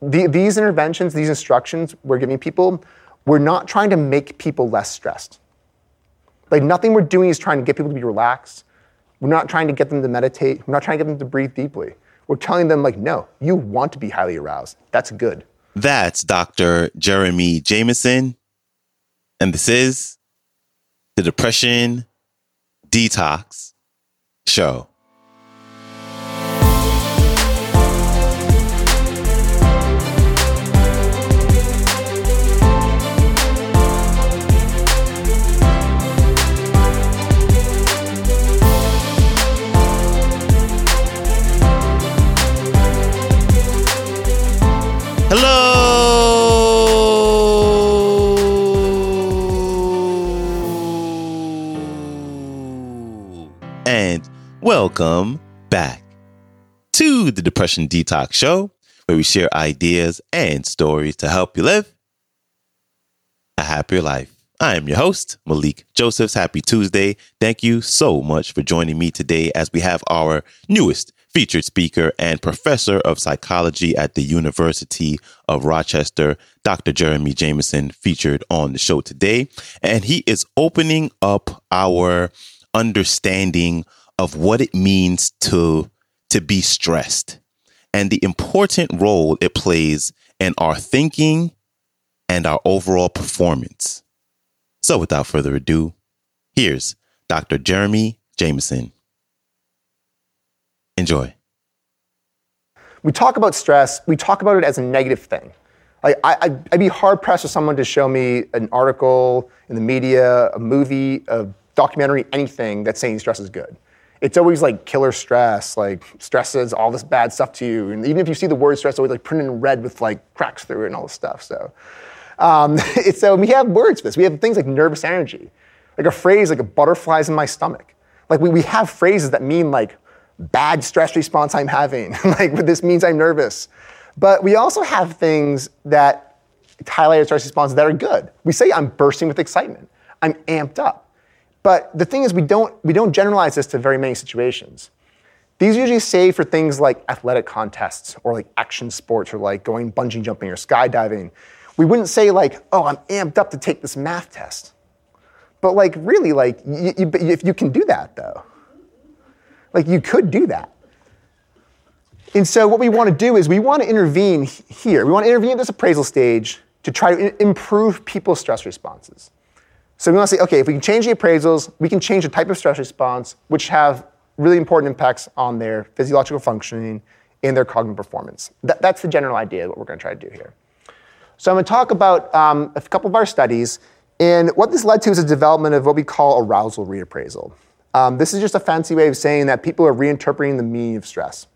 The, these interventions, these instructions we're giving people, we're not trying to make people less stressed. Like nothing we're doing is trying to get people to be relaxed. We're not trying to get them to meditate. We're not trying to get them to breathe deeply. We're telling them, like, no, you want to be highly aroused. That's good. That's Dr. Jeremy Jamieson. And this is the Depression Detox Show. Welcome back to the Depression Detox Show, where we share ideas and stories to help you live a happier life. I am your host, Malikee Josephs. Happy Tuesday. Thank you so much for joining me today as we have our newest featured speaker and professor of psychology at the University of Rochester, Dr. Jeremy Jamieson, featured on the show today. And he is opening up our understanding of what it means to, to be stressed and the important role it plays in our thinking and our overall performance. So, without further ado, here's Dr. Jeremy Jamieson. Enjoy. We talk about stress, we talk about it as a negative thing. Like, I, would be hard pressed for someone to show me an article in the media, a movie, a documentary, anything that's saying stress is good. It's always like killer stress, like stresses all this bad stuff to you. And even if you see the word stress, it's always like printed in red with like cracks through it and all this stuff. So, um, so we have words for this. We have things like nervous energy, like a phrase like a butterflies in my stomach. Like we, we have phrases that mean like bad stress response I'm having. like, this means I'm nervous. But we also have things that highlight our stress response that are good. We say I'm bursting with excitement. I'm amped up. But the thing is, we don't, we don't generalize this to very many situations. These usually say for things like athletic contests or like action sports or like going bungee jumping or skydiving. We wouldn't say like, oh, I'm amped up to take this math test. But like really, like if you can do that though, like you could do that. And so what we want to do is we want to intervene here. We want to intervene at this appraisal stage to try to improve people's stress responses. So we want to say, okay, if we can change the appraisals, we can change the type of stress response, which have really important impacts on their physiological functioning and their cognitive performance. That, that's the general idea of what we're going to try to do here. So I'm going to talk about um, a couple of our studies, and what this led to is a development of what we call arousal reappraisal. Um, this is just a fancy way of saying that people are reinterpreting the meaning of stress.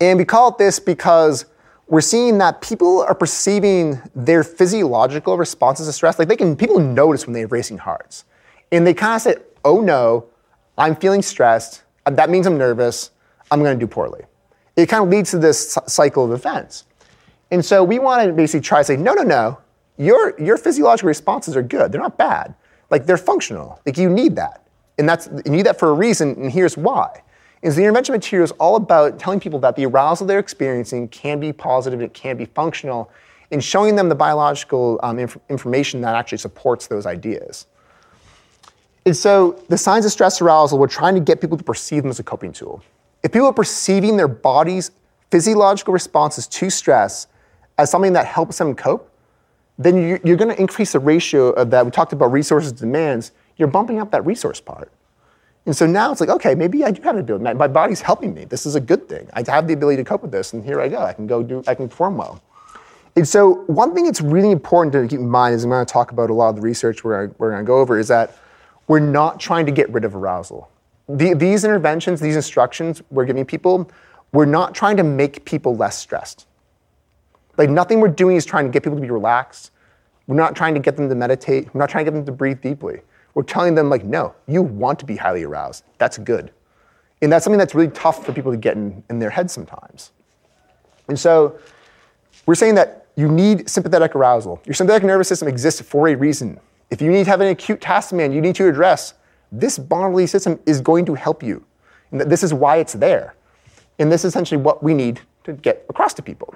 And we call it this because we're seeing that people are perceiving their physiological responses to stress. Like they can, people notice when they have racing hearts. And they kind of say, oh no, I'm feeling stressed. That means I'm nervous. I'm going to do poorly. It kind of leads to this cycle of events. And so we want to basically try to say, no, no, no, your, your physiological responses are good. They're not bad. Like they're functional. Like you need that. And that's, you need that for a reason, and here's why. Is the intervention material is all about telling people that the arousal they're experiencing can be positive, it can be functional, and showing them the biological um, inf- information that actually supports those ideas. And so the signs of stress arousal, we're trying to get people to perceive them as a coping tool. If people are perceiving their body's physiological responses to stress as something that helps them cope, then you're, you're going to increase the ratio of that. We talked about resources demands you're bumping up that resource part. And so now it's like, okay, maybe I do have the ability. My, my body's helping me. This is a good thing. I have the ability to cope with this, and here I go. I can go do, I can perform well. And so one thing that's really important to keep in mind is I'm going to talk about a lot of the research we're, we're going to go over is that we're not trying to get rid of arousal. The, these interventions, these instructions we're giving people, we're not trying to make people less stressed. Like nothing we're doing is trying to get people to be relaxed. We're not trying to get them to meditate. We're not trying to get them to breathe deeply. We're telling them, like, no, you want to be highly aroused. That's good. And that's something that's really tough for people to get in, in their heads sometimes. And so we're saying that you need sympathetic arousal. Your sympathetic nervous system exists for a reason. If you need to have an acute task demand you need to address, this bodily system is going to help you. And this is why it's there. And this is essentially what we need to get across to people.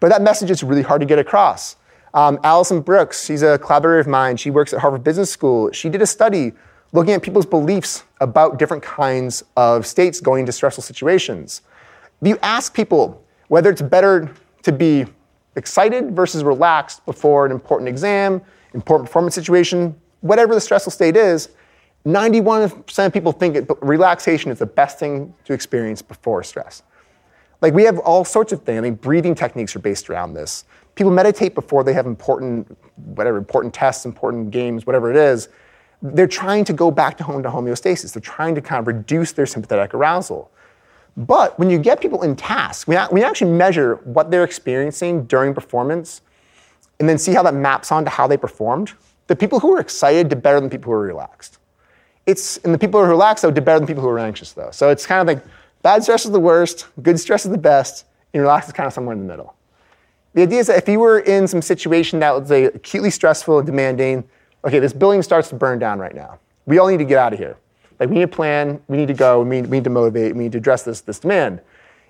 But that message is really hard to get across. Um, Alison Brooks, she's a collaborator of mine. She works at Harvard Business School. She did a study looking at people's beliefs about different kinds of states going into stressful situations. If you ask people whether it's better to be excited versus relaxed before an important exam, important performance situation, whatever the stressful state is, 91% of people think it, relaxation is the best thing to experience before stress. Like we have all sorts of things. I mean, breathing techniques are based around this. People meditate before they have important, whatever, important tests, important games, whatever it is. They're trying to go back to home to homeostasis. They're trying to kind of reduce their sympathetic arousal. But when you get people in tasks, we, we actually measure what they're experiencing during performance and then see how that maps onto how they performed. The people who are excited did better than people who are relaxed. It's, and the people who are relaxed, though, did better than people who are anxious, though. So it's kind of like bad stress is the worst, good stress is the best, and relaxed is kind of somewhere in the middle. The idea is that if you were in some situation that was acutely stressful and demanding, okay, this building starts to burn down right now. We all need to get out of here. Like we need a plan, we need to go, we need, to motivate, we need to address this, this demand.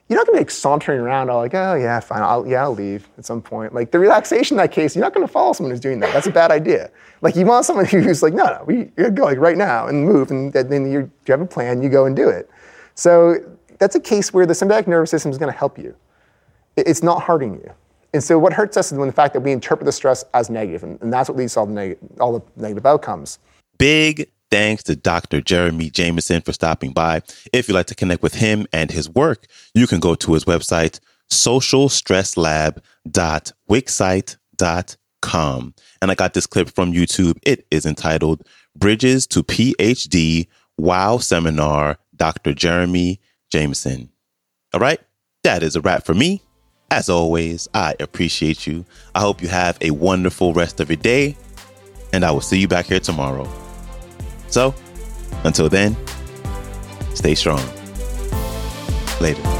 You're not gonna be like sauntering around all like, oh yeah, fine, I'll, yeah, I'll leave at some point. Like the relaxation in that case, you're not gonna follow someone who's doing that. That's a bad idea. Like you want someone who's like, no, no, we you go like right now and move, and then you have a plan, you go and do it. So that's a case where the sympathetic nervous system is gonna help you. It's not hurting you. And so what hurts us is when the fact that we interpret the stress as negative, and, and that's what leads to all the, neg- all the negative outcomes. Big Thanks to Dr. Jeremy Jamieson for stopping by. If you'd like to connect with him and his work, you can go to his website, socialstresslab.wixsite.com. And I got this clip from YouTube. It is entitled Bridges to PhD Wow Seminar, Dr. Jeremy Jamieson. All right, that is a wrap for me. As always, I appreciate you. I hope you have a wonderful rest of your day, and I will see you back here tomorrow. So, until then, stay strong. Later.